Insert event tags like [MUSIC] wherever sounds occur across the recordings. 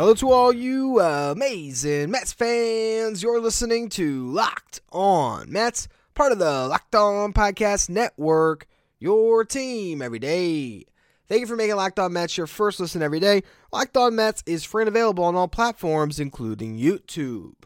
Hello to all you uh, amazing Mets fans. You're listening to Locked On Mets, part of the Locked On Podcast Network, your team every day. Thank you for making Locked On Mets your first listen every day. Locked On Mets is free and available on all platforms, including YouTube.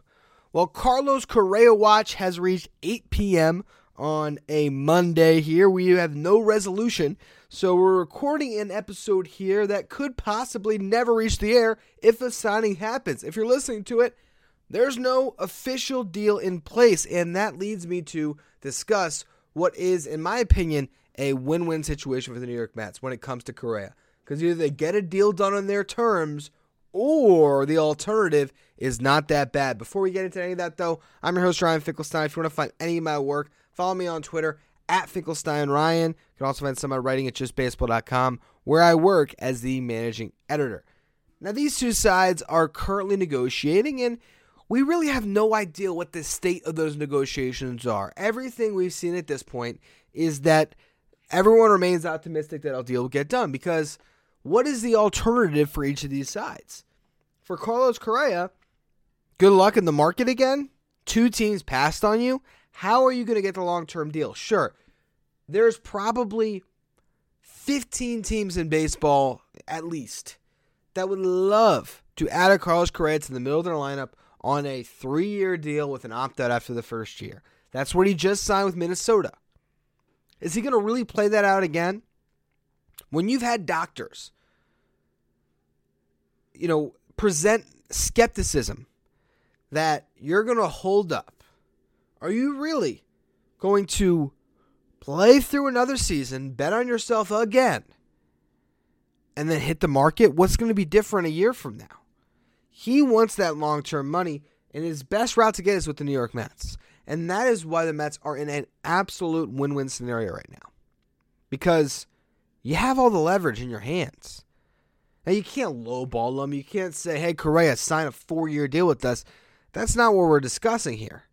Well, Carlos Correa watch has reached 8 p.m. on a Monday here. We have no resolution so we're recording an episode here that could possibly never reach the air if a signing happens. If you're listening to it, there's no official deal in place, and that leads me to discuss what is, in my opinion, a win-win situation for the New York Mets when it comes to Correa. Because either they get a deal done on their terms, or the alternative is not that bad. Before we get into any of that, though, I'm your host Ryan Finkelstein. If you want to find any of my work, follow me on Twitter at Finkelstein Ryan. You can also find some of my writing at justbaseball.com, where I work as the managing editor. Now, these two sides are currently negotiating, and we really have no idea what the state of those negotiations are. Everything we've seen at this point is that everyone remains optimistic that a deal will get done because what is the alternative for each of these sides? For Carlos Correa, good luck in the market again. Two teams passed on you. How are you going to get the long term deal? Sure, there's probably 15 teams in baseball, at least, that would love to add a Carlos Correa to the middle of their lineup on a three year deal with an opt out after the first year. That's what he just signed with Minnesota. Is he going to really play that out again? When you've had doctors, you know, present skepticism that you're going to hold up are you really going to play through another season, bet on yourself again, and then hit the market? What's going to be different a year from now? He wants that long term money, and his best route to get is with the New York Mets. And that is why the Mets are in an absolute win win scenario right now. Because you have all the leverage in your hands. Now, you can't lowball them. You can't say, hey, Correa, sign a four year deal with us. That's not what we're discussing here.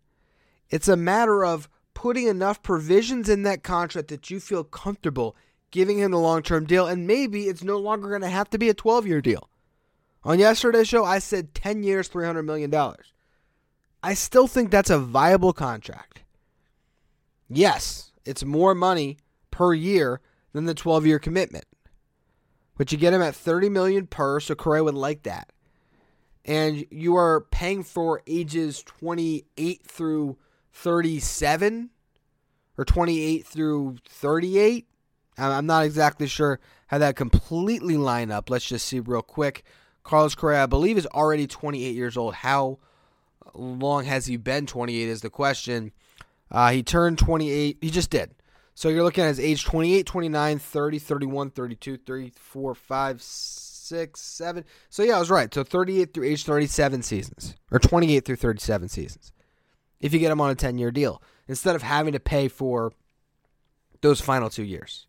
It's a matter of putting enough provisions in that contract that you feel comfortable giving him the long term deal, and maybe it's no longer going to have to be a 12 year deal. On yesterday's show, I said 10 years, $300 million. I still think that's a viable contract. Yes, it's more money per year than the 12 year commitment. But you get him at 30 million per, so Correa would like that. And you are paying for ages 28 through 37 or 28 through 38. I'm not exactly sure how that completely line up. Let's just see real quick. Carlos Correa, I believe, is already 28 years old. How long has he been 28 is the question. Uh, he turned 28. He just did. So you're looking at his age 28, 29, 30, 31, 32, 34, 5, 6, 7. So yeah, I was right. So 38 through age 37 seasons, or 28 through 37 seasons if you get him on a 10 year deal instead of having to pay for those final two years.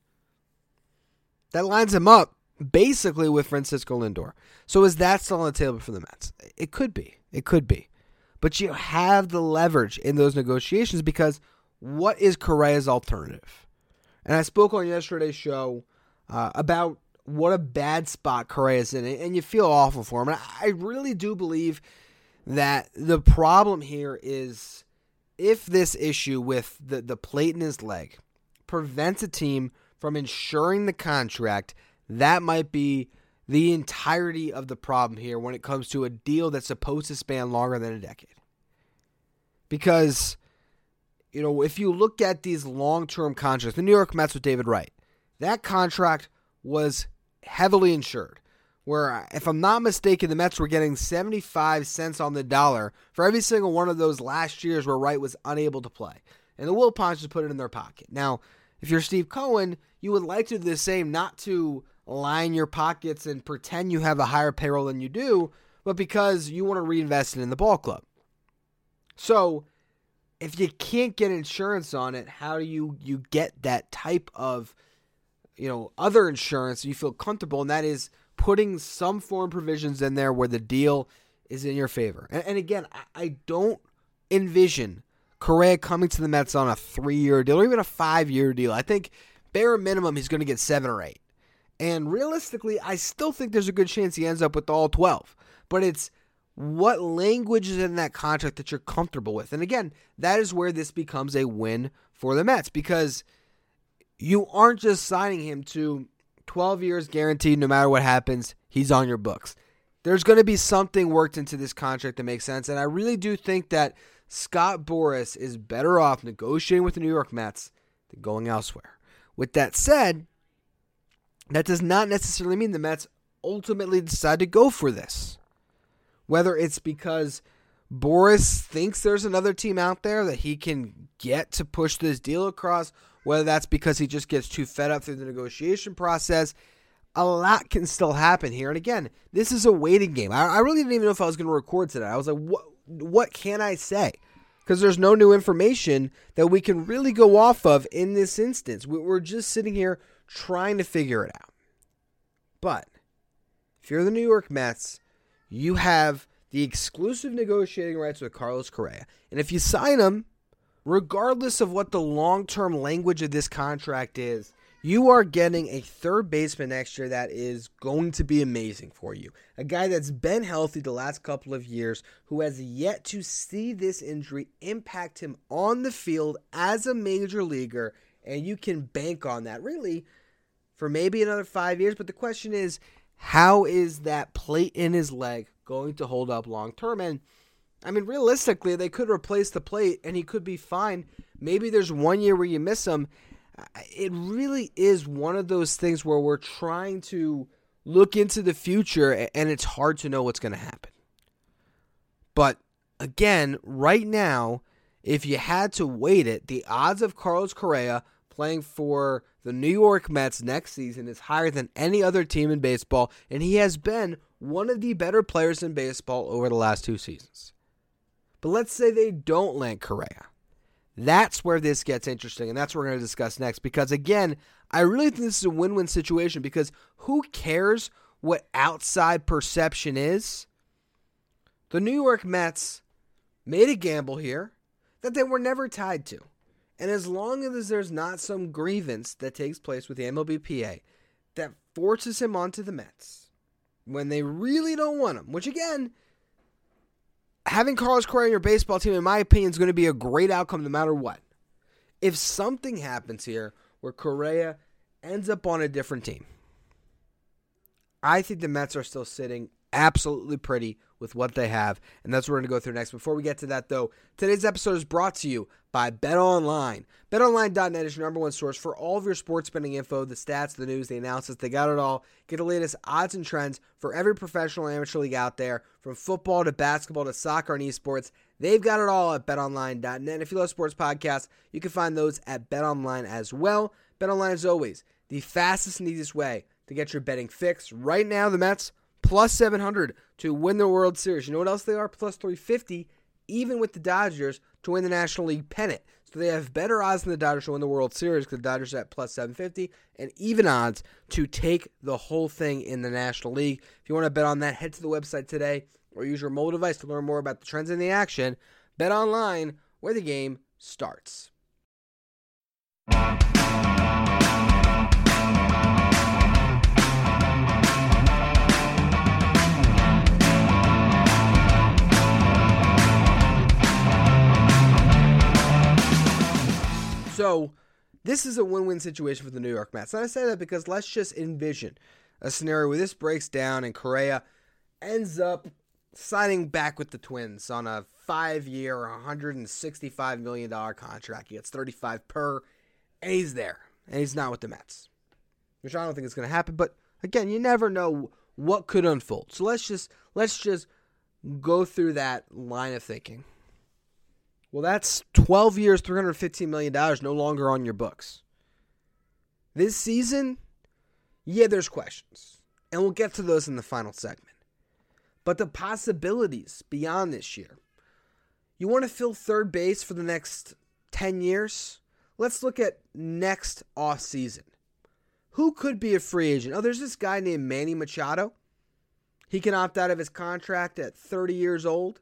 That lines him up basically with Francisco Lindor. So is that still on the table for the Mets? It could be. It could be. But you have the leverage in those negotiations because what is Correa's alternative? And I spoke on yesterday's show uh, about what a bad spot Correa's in, and you feel awful for him. And I really do believe that the problem here is if this issue with the, the plate in his leg prevents a team from insuring the contract, that might be the entirety of the problem here when it comes to a deal that's supposed to span longer than a decade. Because, you know, if you look at these long term contracts, the New York Mets with David Wright, that contract was heavily insured where, if I'm not mistaken, the Mets were getting 75 cents on the dollar for every single one of those last years where Wright was unable to play. And the Wilpons just put it in their pocket. Now, if you're Steve Cohen, you would like to do the same, not to line your pockets and pretend you have a higher payroll than you do, but because you want to reinvest it in the ball club. So, if you can't get insurance on it, how do you you get that type of you know other insurance you feel comfortable and that is putting some form provisions in there where the deal is in your favor. And, and again, I, I don't envision Correa coming to the Mets on a three-year deal or even a five-year deal. I think bare minimum he's going to get seven or eight. And realistically, I still think there's a good chance he ends up with all 12. But it's what language is in that contract that you're comfortable with. And again, that is where this becomes a win for the Mets because you aren't just signing him to 12 years guaranteed no matter what happens, he's on your books. There's going to be something worked into this contract that makes sense. And I really do think that Scott Boras is better off negotiating with the New York Mets than going elsewhere. With that said, that does not necessarily mean the Mets ultimately decide to go for this. Whether it's because Boras thinks there's another team out there that he can get to push this deal across, whether that's because he just gets too fed up through the negotiation process. A lot can still happen here. And again, this is a waiting game. I, I really didn't even know if I was going to record today. I was like, what, what can I say? Because there's no new information that we can really go off of in this instance. We're just sitting here trying to figure it out. But if you're the New York Mets, you have the exclusive negotiating rights with Carlos Correa. And if you sign him, regardless of what the long term language of this contract is, you are getting a third baseman next year that is going to be amazing for you. A guy that's been healthy the last couple of years, who has yet to see this injury impact him on the field as a major leaguer, and you can bank on that really for maybe another five years. But the question is, how is that plate in his leg going to hold up long term? And I mean, realistically, they could replace the plate and he could be fine. Maybe there's one year where you miss him. It really is one of those things where we're trying to look into the future and it's hard to know what's going to happen. But again, right now, if you had to weight it, the odds of Carlos Correa playing for the New York Mets next season is higher than any other team in baseball, and he has been one of the better players in baseball over the last two seasons. But let's say they don't land Correa. That's where this gets interesting, and that's what we're going to discuss next. Because again, I really think this is a win win situation because who cares what outside perception is? The New York Mets made a gamble here that they were never tied to. And as long as there's not some grievance that takes place with the MLBPA that forces him onto the Mets when they really don't want him, which again, having Carlos Correa on your baseball team, in my opinion, is going to be a great outcome no matter what. If something happens here where Correa ends up on a different team, I think the Mets are still sitting absolutely pretty with what they have, and that's what we're going to go through next. Before we get to that, though, today's episode is brought to you by BetOnline. BetOnline.net is your number one source for all of your sports betting info, the stats, the news, the analysis. They got it all. Get the latest odds and trends for every professional amateur league out there, from football to basketball to soccer and esports. They've got it all at BetOnline.net. If you love sports podcasts, you can find those at BetOnline as well. BetOnline, is always, the fastest and easiest way to get your betting fix. Right now, the Mets plus 700 to win the World Series. You know what else they are? Plus 350, even with the Dodgers, to win the National League pennant. So they have better odds than the Dodgers to win the World Series because the Dodgers are at plus 750 and even odds to take the whole thing in the National League. If you want to bet on that, head to the website today or use your mobile device to learn more about the trends in the action. Bet online where the game starts. So this is a win-win situation for the New York Mets. And I say that because let's just envision a scenario where this breaks down and Correa ends up signing back with the Twins on a five-year, $165 million contract. He gets 35 per, and he's there. And he's not with the Mets. Which I don't think is going to happen. But again, you never know what could unfold. So let's just let's just go through that line of thinking. Well, that's 12 years, $315 million no longer on your books. This season, yeah, there's questions. And we'll get to those in the final segment. But the possibilities beyond this year, You want to fill third base for the next 10 years? Let's look at next off season. Who could be a free agent? Oh, there's this guy named Manny Machado. He can opt out of his contract at 30 years old.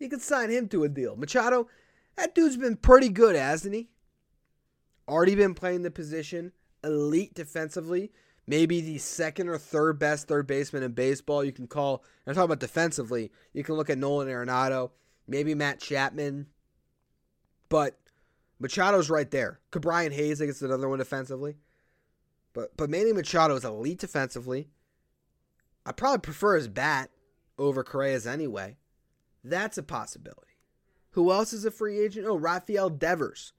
You could sign him to a deal. Machado, that dude's been pretty good, hasn't he? Already been playing the position, elite defensively, maybe the second or third best third baseman in baseball. You can call, I'm talking about defensively, you can look at Nolan Arenado, maybe Matt Chapman, but Machado's right there. Ke'Bryan Hayes, I guess, another one defensively. But but Manny Machado is elite defensively. I probably prefer his bat over Correa's anyway. That's a possibility. Who else is a free agent? Oh, Rafael Devers.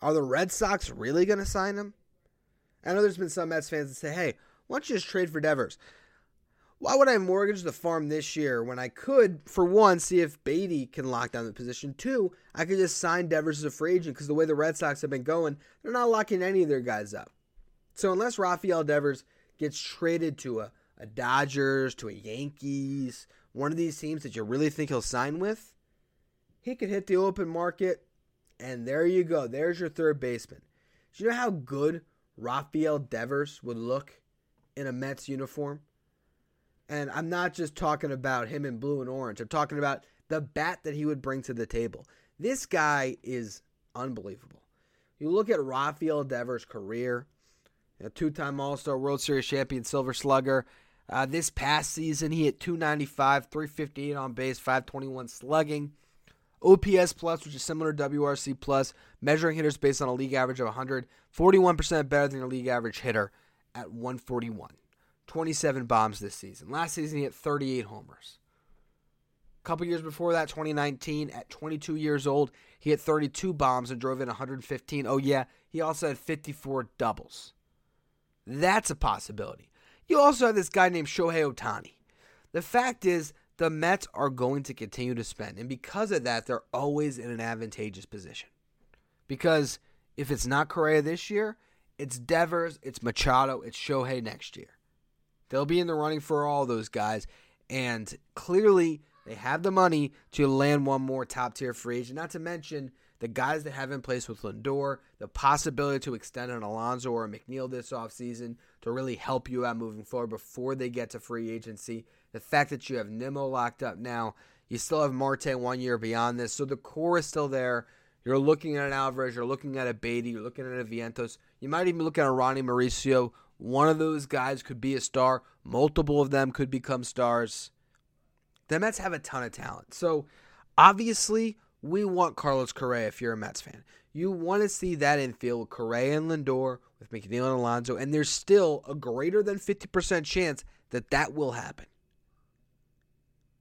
Are the Red Sox really going to sign him? I know there's been some Mets fans that say, hey, why don't you just trade for Devers? Why would I mortgage the farm this year when I could, for one, see if Baty can lock down the position? Two, I could just sign Devers as a free agent because the way the Red Sox have been going, they're not locking any of their guys up. So unless Rafael Devers gets traded to a, a Dodgers, to a Yankees, one of these teams that you really think he'll sign with, he could hit the open market, and there you go. There's your third baseman. Do you know how good Rafael Devers would look in a Mets uniform? And I'm not just talking about him in blue and orange. I'm talking about the bat that he would bring to the table. This guy is unbelievable. You look at Rafael Devers' career, a two-time All-Star World Series champion, Silver Slugger. Uh, this past season, he hit 295, 358 on base, 521 slugging. OPS plus, which is similar to WRC plus, measuring hitters based on a league average of 100, 41% better than your league average hitter at 141. 27 bombs this season. Last season, he hit 38 homers. A couple years before that, 2019, at 22 years old, he hit 32 bombs and drove in 115. Oh, yeah, he also had 54 doubles. That's a possibility. You also have this guy named Shohei Ohtani. The fact is, the Mets are going to continue to spend. And because of that, they're always in an advantageous position. Because if it's not Correa this year, it's Devers, it's Machado, it's Shohei next year. They'll be in the running for all those guys. And clearly, they have the money to land one more top tier free agent. Not to mention the guys that have in place with Lindor, the possibility to extend an Alonso or a McNeil this offseason to really help you out moving forward before they get to free agency. The fact that you have Nimmo locked up now, you still have Marte one year beyond this, so the core is still there. You're looking at an Alvarez, you're looking at a Baty, you're looking at a Vientos. You might even look at a Ronnie Mauricio. One of those guys could be a star. Multiple of them could become stars. The Mets have a ton of talent. So obviously, we want Carlos Correa if you're a Mets fan. You want to see that infield Correa and Lindor, with McNeil and Alonso, and there's still a greater than 50% chance that that will happen.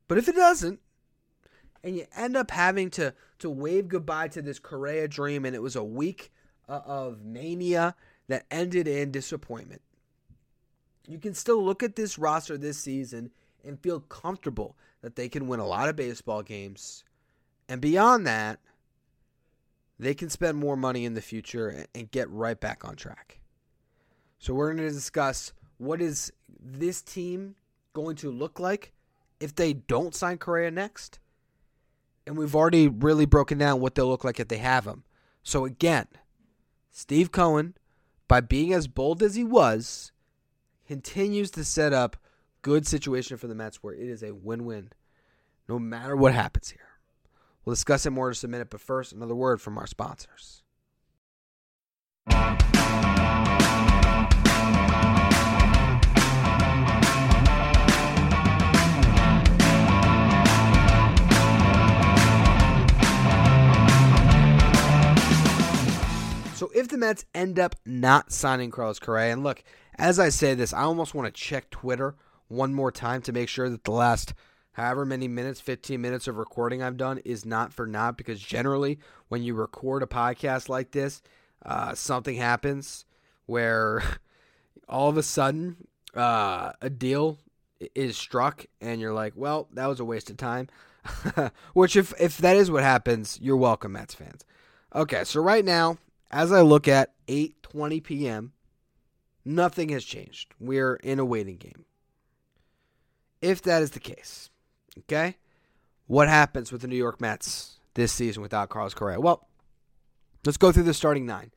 But if it doesn't, and you end up having to, to wave goodbye to this Correa dream, and it was a week uh, of mania that ended in disappointment, you can still look at this roster this season and feel comfortable that they can win a lot of baseball games and beyond that, they can spend more money in the future and get right back on track. So we're going to discuss what is this team going to look like if they don't sign Correa next. And we've already really broken down what they'll look like if they have him. So again, Steve Cohen, by being as bold as he was, continues to set up good situation for the Mets where it is a win-win no matter what happens here. We'll discuss it more in just a minute, but first, another word from our sponsors. So if the Mets end up not signing Carlos Correa, and look, as I say this, I almost want to check Twitter one more time to make sure that the last however many minutes, 15 minutes of recording I've done is not for naught because generally when you record a podcast like this, uh, something happens where [LAUGHS] all of a sudden uh, a deal is struck and you're like, well, that was a waste of time. [LAUGHS] Which, if, if that is what happens, you're welcome, Mets fans. Okay, so right now, as I look at 8:20 p.m., nothing has changed. We're in a waiting game. If that is the case, Okay? What happens with the New York Mets this season without Carlos Correa? Well, let's go through the starting nine.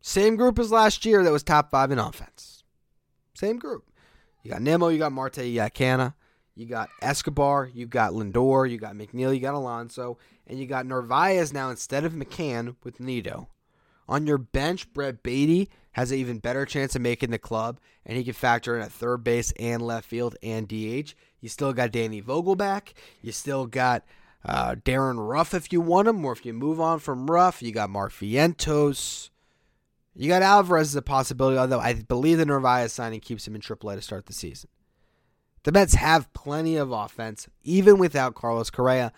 Same group as last year that was top five in offense. Same group. You got Nimmo, you got Marte, you got Canha, you got Escobar, you got Lindor, you got McNeil, you got Alonso, and you got Narvaez now instead of McCann with Nido. On your bench, Brett Baty has an even better chance of making the club, and he can factor in at third base and left field and DH. You still got Danny Vogelbach. You still got uh, Darin Ruf if you want him, or if you move on from Ruf, you got Mark Vientos. You got Alvarez as a possibility, although I believe the Narvaez signing keeps him in AAA to start the season. The Mets have plenty of offense, even without Carlos Correa.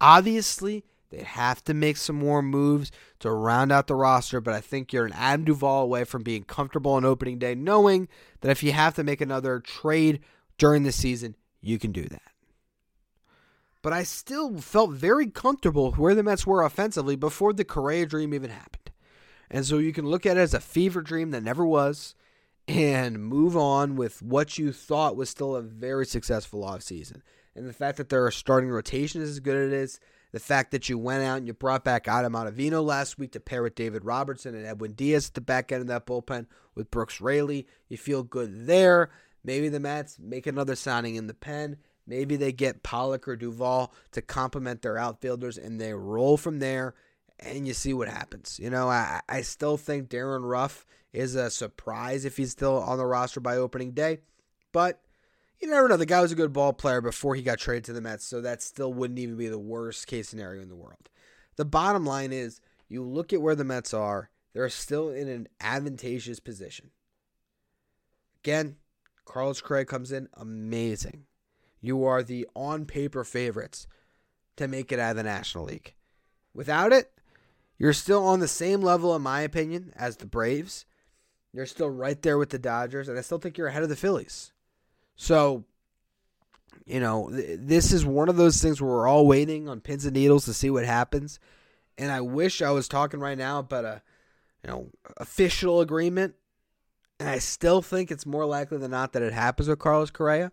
Obviously, they have to make some more moves to round out the roster, but I think you're an Adam Duvall away from being comfortable on opening day, knowing that if you have to make another trade during the season, you can do that. But I still felt very comfortable where the Mets were offensively before the Correa dream even happened. And so you can look at it as a fever dream that never was and move on with what you thought was still a very successful offseason. And the fact that their starting rotation is as good as it is, the fact that you went out and you brought back Adam Ottavino last week to pair with David Robertson and Edwin Diaz at the back end of that bullpen with Brooks Raley, you feel good there. Maybe the Mets make another signing in the pen. Maybe they get Pollock or Duvall to complement their outfielders and they roll from there and you see what happens. You know, I, I still think Darin Ruf is a surprise if he's still on the roster by opening day, but you never know. The guy was a good ball player before he got traded to the Mets, so that still wouldn't even be the worst case scenario in the world. The bottom line is you look at where the Mets are, they're still in an advantageous position. Again, Carlos Correa comes in amazing. You are the on paper favorites to make it out of the National League. Without it, you're still on the same level, in my opinion, as the Braves. You're still right there with the Dodgers, and I still think you're ahead of the Phillies. So, you know, th- this is one of those things where we're all waiting on pins and needles to see what happens. And I wish I was talking right now about a, you know, official agreement. And I still think it's more likely than not that it happens with Carlos Correa.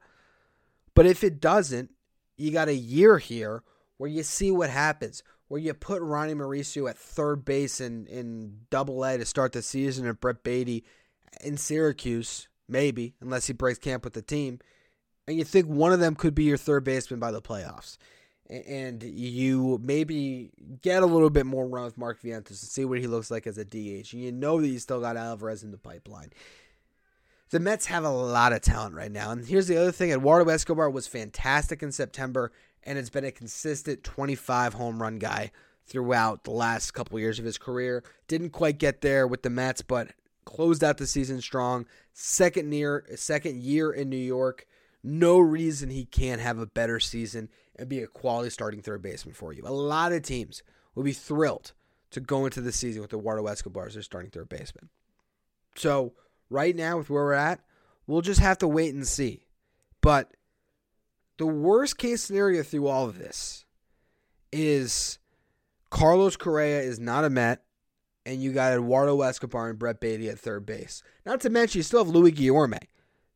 But if it doesn't, you got a year here where you see what happens where you put Ronnie Mauricio at third base in, in double A to start the season and Brett Baty in Syracuse, maybe, unless he breaks camp with the team. And you think one of them could be your third baseman by the playoffs. And you maybe get a little bit more run with Mark Vientos to see what he looks like as a DH. And you know that you still got Alvarez in the pipeline. The Mets have a lot of talent right now. And here's the other thing Eduardo Escobar was fantastic in September and has been a consistent 25 home run guy throughout the last couple years of his career. Didn't quite get there with the Mets, but closed out the season strong. Second near second year in New York. No reason he can't have a better season and be a quality starting third baseman for you. A lot of teams will be thrilled to go into the season with Eduardo Escobar as their starting third baseman. So right now, with where we're at, we'll just have to wait and see. But the worst case scenario through all of this is Carlos Correa is not a Met, and you got Eduardo Escobar and Brett Baty at third base. Not to mention, you still have Luis Guillorme,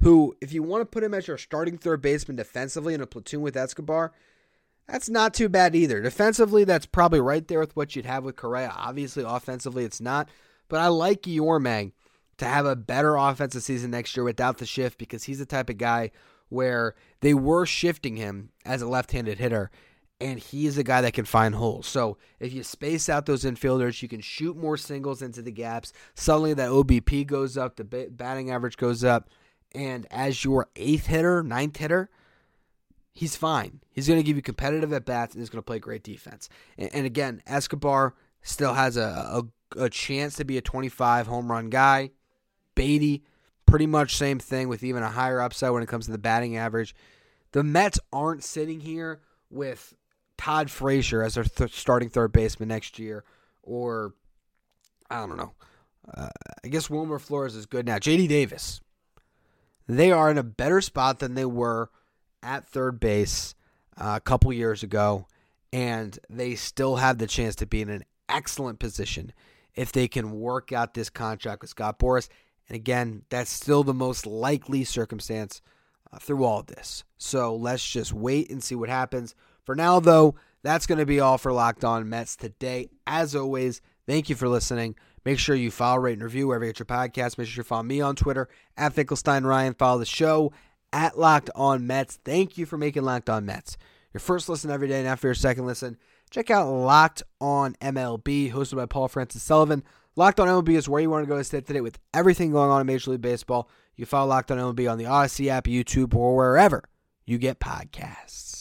who, if you want to put him as your starting third baseman defensively in a platoon with Escobar, that's not too bad either. Defensively, that's probably right there with what you'd have with Correa. Obviously, offensively, it's not. But I like Guillorme to have a better offensive season next year without the shift because he's the type of guy where they were shifting him as a left-handed hitter, and he's a guy that can find holes. So if you space out those infielders, you can shoot more singles into the gaps. Suddenly that OBP goes up, the batting average goes up, and as your eighth hitter, ninth hitter, he's fine. He's going to give you competitive at bats, and he's going to play great defense. And, and again, Escobar still has a, a, a chance to be a 25 home run guy. Baty pretty much same thing with even a higher upside when it comes to the batting average. The Mets aren't sitting here with Todd Frazier as their th- starting third baseman next year, or I don't know. Uh, I guess Wilmer Flores is good now. JD Davis. They are in a better spot than they were at third base uh, a couple years ago, and they still have the chance to be in an excellent position if they can work out this contract with Scott Boras and again, that's still the most likely circumstance uh, through all of this. So let's just wait and see what happens. For now, though, That's going to be all for Locked On Mets today. As always, thank you for listening. Make sure you follow, rate, and review wherever you get your podcast. Make sure you follow me on Twitter at Finkelstein Ryan. Follow the show at Locked On Mets. Thank you for making Locked On Mets your first listen every day, and after your second listen, check out Locked On MLB, hosted by Paul Francis Sullivan. Locked On MLB is where you want to go to stay today with everything going on in Major League Baseball. You follow Locked On MLB on the Audacy app, YouTube, or wherever you get podcasts.